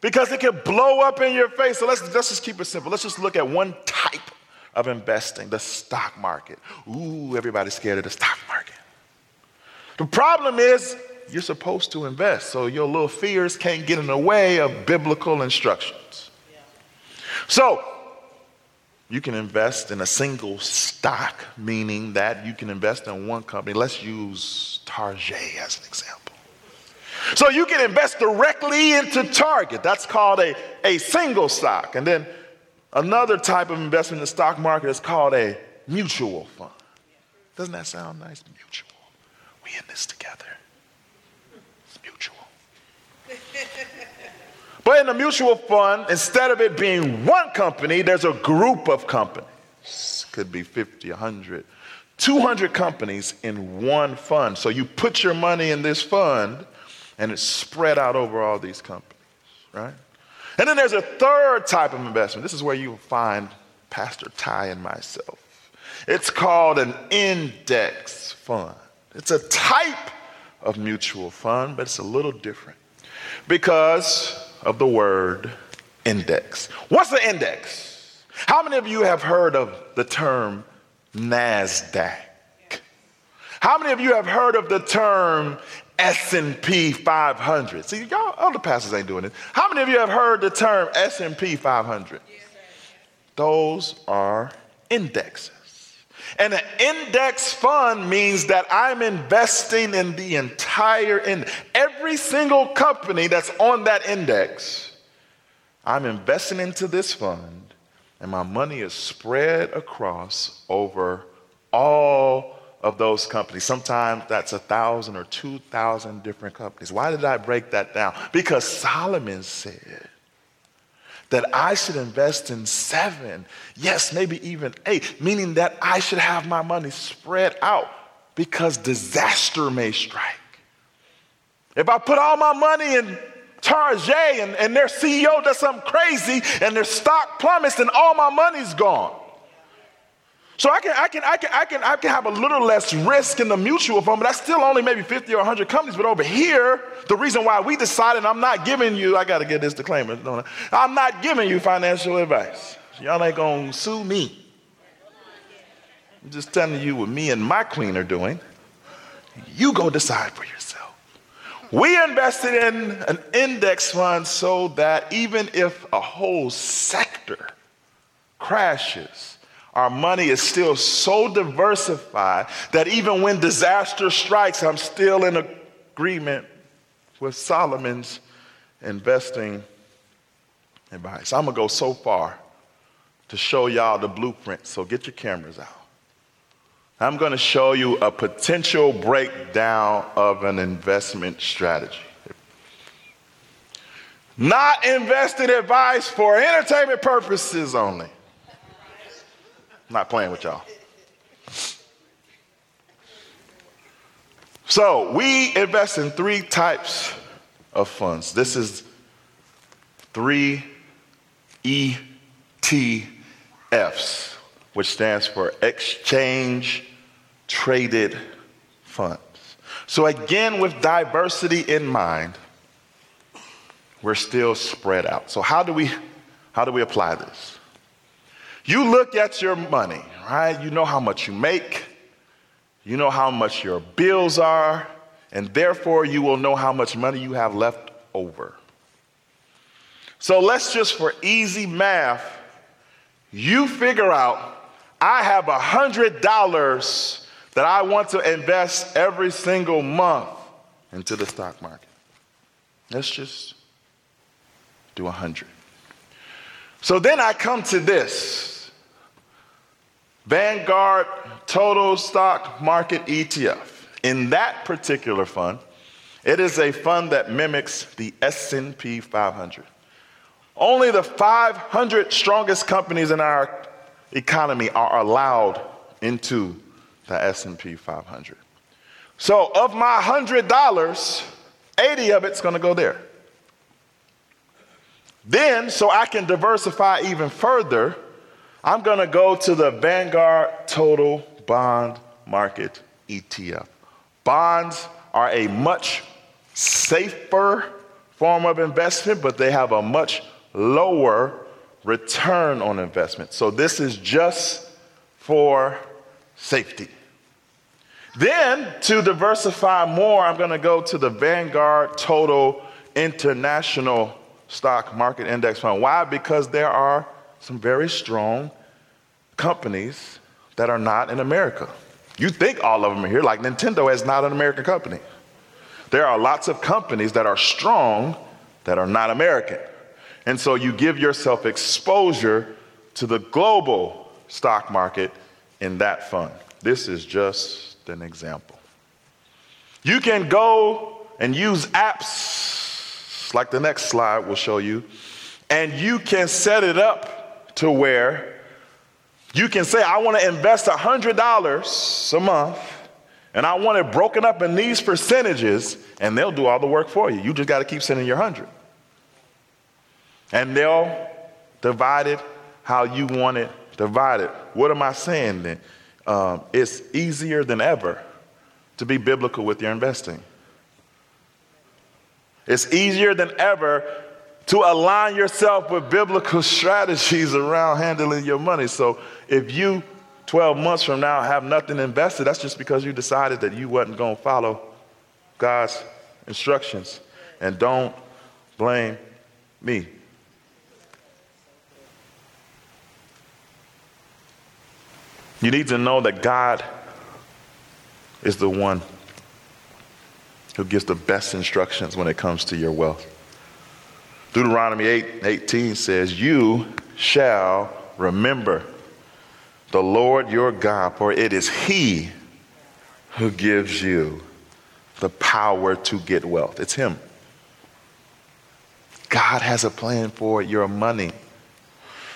because it can blow up in your face. So let's, let's just keep it simple. Let's just look at one type of investing the stock market. Ooh, everybody's scared of the stock market. The problem is, you're supposed to invest, so your little fears can't get in the way of biblical instructions. So, you can invest in a single stock, meaning that you can invest in one company. Let's use Target as an example. So you can invest directly into Target. That's called a, a single stock. And then another type of investment in the stock market is called a mutual fund. Doesn't that sound nice? Mutual. We in this together. It's mutual. <laughs> but in a mutual fund, instead of it being one company, there's a group of companies. Could be 50, 100, 200 companies in one fund. So you put your money in this fund and it's spread out over all these companies, right? And then there's a third type of investment. This is where you will find Pastor Tai and myself. It's called an index fund. It's a type of mutual fund, but it's a little different because of the word index. What's the index? How many of you have heard of the term NASDAQ? How many of you have heard of the term S&P 500. See, y'all other pastors ain't doing it. How many of you have heard the term S&P 500? Those are indexes. And an index fund means that I'm investing in the entire in every single company that's on that index. I'm investing into this fund and my money is spread across over all of those companies. Sometimes that's a thousand or two thousand different companies. Why did I break that down? Because Solomon said that I should invest in seven, yes, maybe even eight, meaning that I should have my money spread out because disaster may strike. If I put all my money in Target and, and their CEO does something crazy and their stock plummets, then all my money's gone. So I can, I can, I can, I can, I can have a little less risk in the mutual fund, but that's still only maybe 50 or 100 companies. But over here, the reason why we decided I'm not giving you, I got to get this disclaimer? I'm not giving you financial advice. Y'all ain't going to sue me. I'm just telling you what me and my queen are doing. You go decide for yourself. We invested in an index fund so that even if a whole sector crashes, our money is still so diversified that even when disaster strikes, I'm still in agreement with Solomon's investing advice. I'm going to go so far to show y'all the blueprint, so get your cameras out. I'm going to show you a potential breakdown of an investment strategy. Not invested advice for entertainment purposes only. I'm not playing with y'all. So we invest in three types of funds. This is three ETFs, which stands for Exchange Traded Funds. So, again, with diversity in mind, we're still spread out. So, how do we, how do we apply this? You look at your money, right? You know how much you make, you know how much your bills are, and therefore you will know how much money you have left over. So let's just for easy math, you figure out I have a hundred dollars that I want to invest every single month into the stock market. Let's just do a hundred. So then I come to this Vanguard Total Stock Market ETF. In that particular fund, it is a fund that mimics the S&P 500. Only the 500 strongest companies in our economy are allowed into the S&P 500. So of my $100, 80 of it's going to go there. Then, so I can diversify even further, I'm going to go to the Vanguard Total Bond Market ETF. Bonds are a much safer form of investment, but they have a much lower return on investment. So this is just for safety. Then, to diversify more, I'm going to go to the Vanguard Total International Stock Market Index Fund. Why? Because there are some very strong companies that are not in America. You think all of them are here, like Nintendo is not an American company. There are lots of companies that are strong that are not American. And so you give yourself exposure to the global stock market in that fund. This is just an example. You can go and use apps like the next slide will show you, and you can set it up to where you can say, I want to invest $100 a month, and I want it broken up in these percentages, and they'll do all the work for you. You just got to keep sending your 100 and they'll divide it how you want it divided. What am I saying then? Um, it's easier than ever to be biblical with your investing. It's easier than ever to align yourself with biblical strategies around handling your money. So if you 12 months from now have nothing invested, that's just because you decided that you wasn't going to follow God's instructions. And don't blame me. You need to know that God is the one who gives the best instructions when it comes to your wealth. Deuteronomy 8 18 says, You shall remember the Lord your God, for it is He who gives you the power to get wealth. It's Him. God has a plan for your money.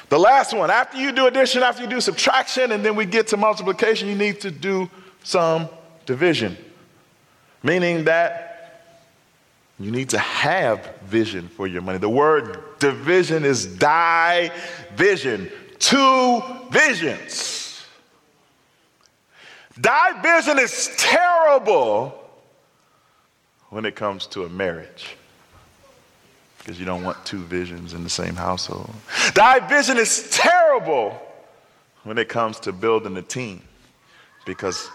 The last one, after you do addition, after you do subtraction, and then we get to multiplication, you need to do some division. Meaning that you need to have vision for your money. The word division is division, two visions. Division is terrible when it comes to a marriage because you don't want two visions in the same household. Division is terrible when it comes to building a team because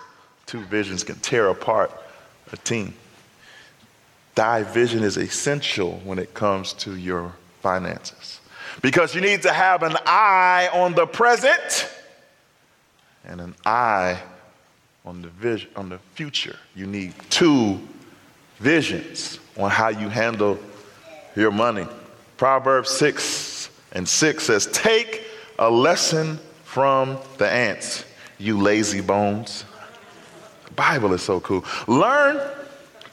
two visions can tear apart a team. Division is essential when it comes to your finances because you need to have an eye on the present and an eye on the vision on the future. You need two visions on how you handle your money. Proverbs 6 and 6 says, Take a lesson from the ants, you lazy bones. The Bible is so cool. Learn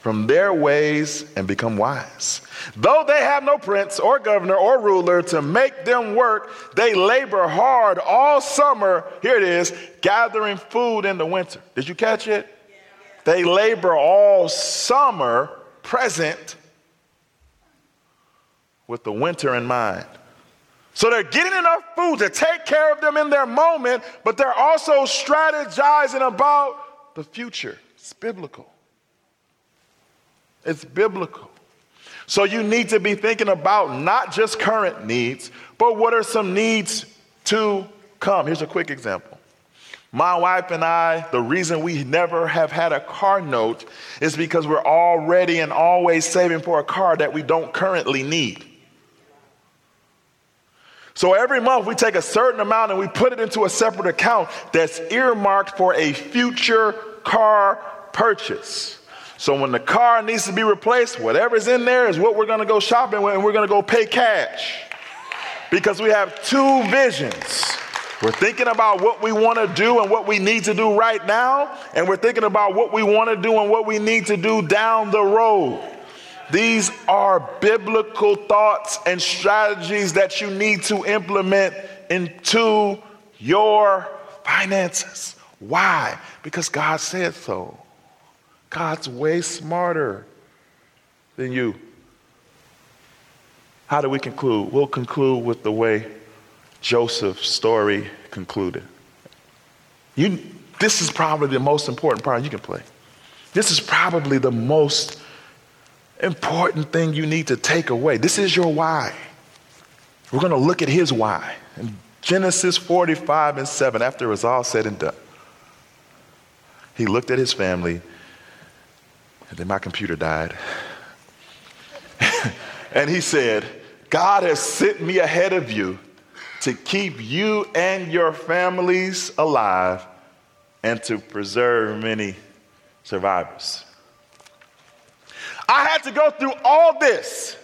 from their ways and become wise. Though they have no prince or governor or ruler to make them work, they labor hard all summer. Here it is, gathering food in the winter. Did you catch it? They labor all summer, present, with the winter in mind. So they're getting enough food to take care of them in their moment, but they're also strategizing about the future. It's biblical. It's biblical. So you need to be thinking about not just current needs, but what are some needs to come. Here's a quick example. My wife and I, the reason we never have had a car note is because we're already and always saving for a car that we don't currently need. So every month we take a certain amount and we put it into a separate account that's earmarked for a future car purchase. So when the car needs to be replaced, whatever's in there is what we're going to go shopping with and we're going to go pay cash. Because we have two visions. We're thinking about what we want to do and what we need to do right now, and we're thinking about what we want to do and what we need to do down the road. These are biblical thoughts and strategies that you need to implement into your finances. Why? Because God said so. God's way smarter than you. How do we conclude? We'll conclude with the way Joseph's story concluded. You, this is probably the most important part you can play. This is probably the most important thing you need to take away. This is your why. We're going to look at his why. In Genesis 45 and 7, after it was all said and done, he looked at his family, and then my computer died. <laughs> and he said, God has sent me ahead of you to keep you and your families alive and to preserve many survivors. I had to go through all this.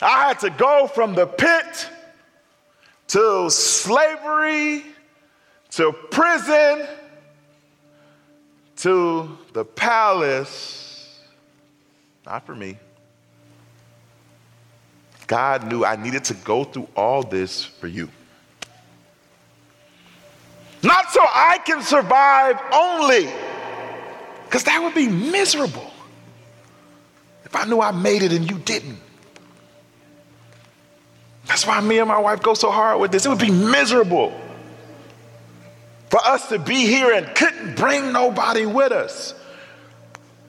I had to go from the pit to slavery to prison to the palace. Not for me. God knew I needed to go through all this for you. Not so I can survive only, because that would be miserable if I knew I made it and you didn't. That's why me and my wife go so hard with this. It would be miserable for us to be here and couldn't bring nobody with us.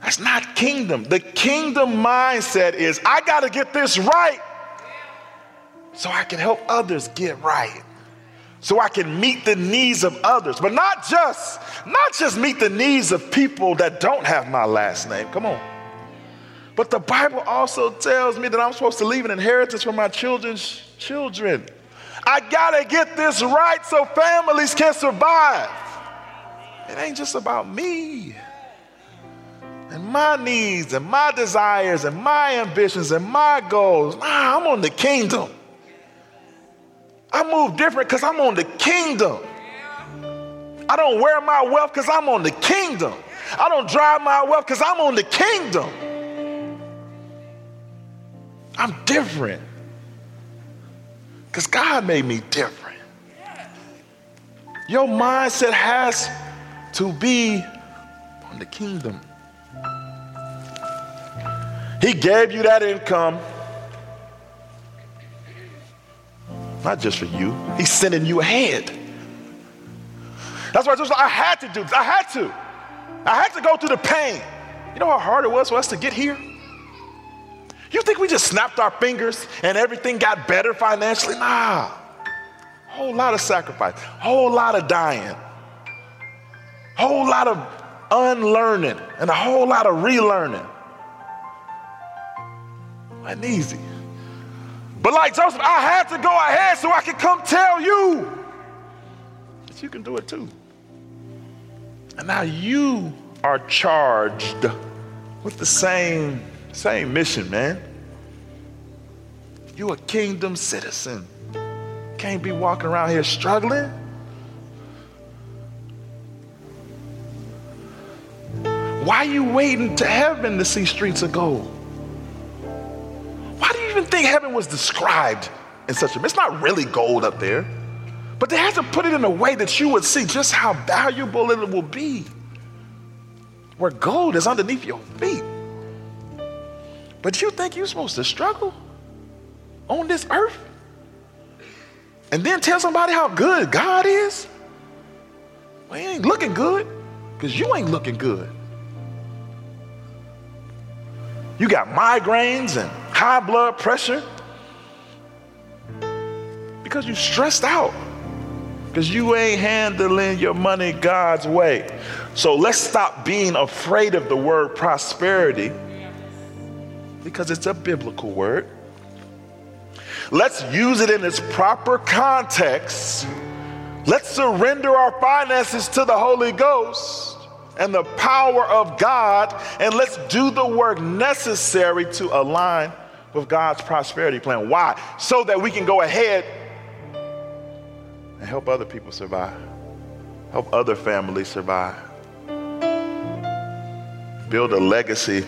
That's not kingdom. The kingdom mindset is I got to get this right so I can help others get right. So I can meet the needs of others, but not just not just meet the needs of people that don't have my last name. Come on. But the Bible also tells me that I'm supposed to leave an inheritance for my children's children. I gotta get this right so families can survive. It ain't just about me and my needs and my desires and my ambitions and my goals. Nah, I'm on the kingdom. I move different because I'm on the kingdom. I don't wear my wealth because I'm on the kingdom. I don't drive my wealth because I'm on the kingdom. I'm different. Because God made me different. Your mindset has to be on the kingdom. He gave you that income, not just for you, He's sending you ahead. That's why I had to do this. I had to. I had to go through the pain. You know how hard it was for us to get here? You think we just snapped our fingers and everything got better financially? Nah. Whole lot of sacrifice, whole lot of dying, whole lot of unlearning, and a whole lot of relearning. Wasn't easy. But like Joseph, I had to go ahead so I could come tell you that you can do it too. And now you are charged with the same same mission, man. You a kingdom citizen. Can't be walking around here struggling. Why are you waiting to heaven to see streets of gold? Why do you even think heaven was described in such a It's not really gold up there, but they had to put it in a way that you would see just how valuable it will be. Where gold is underneath your feet. But you think you're supposed to struggle on this earth? And then tell somebody how good God is? Well, he ain't looking good because you ain't looking good. You got migraines and high blood pressure because you stressed out because you ain't handling your money God's way. So let's stop being afraid of the word prosperity because it's a biblical word. Let's use it in its proper context. Let's surrender our finances to the Holy Ghost and the power of God, and let's do the work necessary to align with God's prosperity plan. Why? So that we can go ahead and help other people survive, help other families survive, build a legacy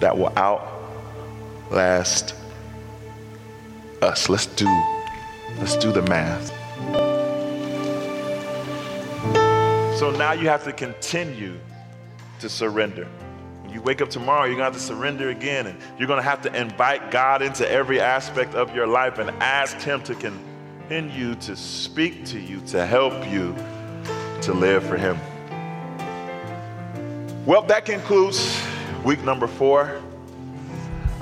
that will outlast us. Let's do, let's do the math. So now you have to continue to surrender. When you wake up tomorrow, you're going to have to surrender again, and you're going to have to invite God into every aspect of your life and ask Him to continue to speak to you, to help you to live for Him. Well, that concludes week number four.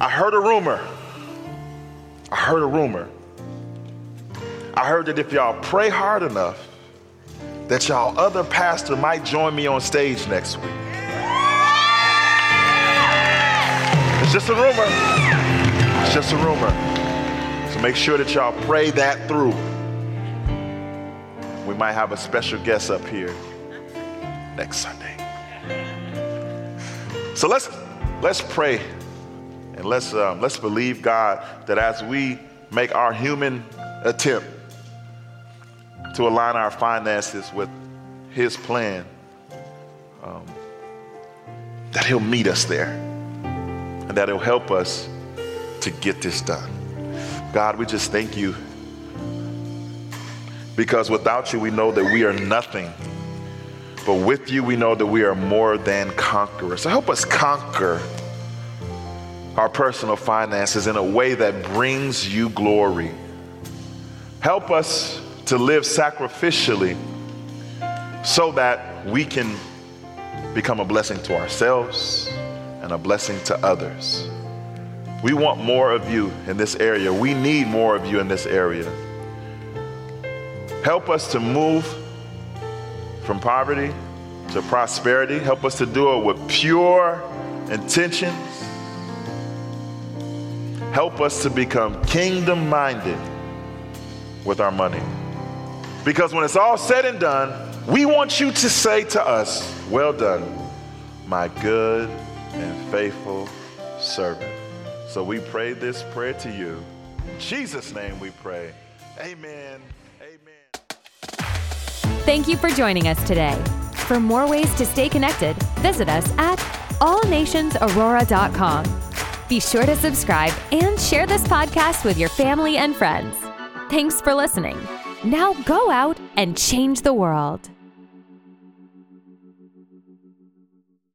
I heard a rumor. I heard a rumor. I heard that if y'all pray hard enough, that y'all other pastor might join me on stage next week. It's just a rumor. It's just a rumor. So make sure that y'all pray that through. We might have a special guest up here next Sunday. So let's let's pray and let's um, let's believe God that as we make our human attempt to align our finances with His plan, um, that He'll meet us there and that He'll help us to get this done. God, we just thank you because without you, we know that we are nothing. But with you, we know that we are more than conquerors. So help us conquer our personal finances in a way that brings you glory. Help us to live sacrificially so that we can become a blessing to ourselves and a blessing to others. We want more of you in this area. We need more of you in this area. Help us to move from poverty to prosperity. Help us to do it with pure intentions. Help us to become kingdom minded with our money. Because when it's all said and done, we want you to say to us, Well done, my good and faithful servant. So we pray this prayer to you. In Jesus' name we pray. Amen. Thank you for joining us today. For more ways to stay connected, visit us at allnationsaurora.com. Be sure to subscribe and share this podcast with your family and friends. Thanks for listening. Now go out and change the world.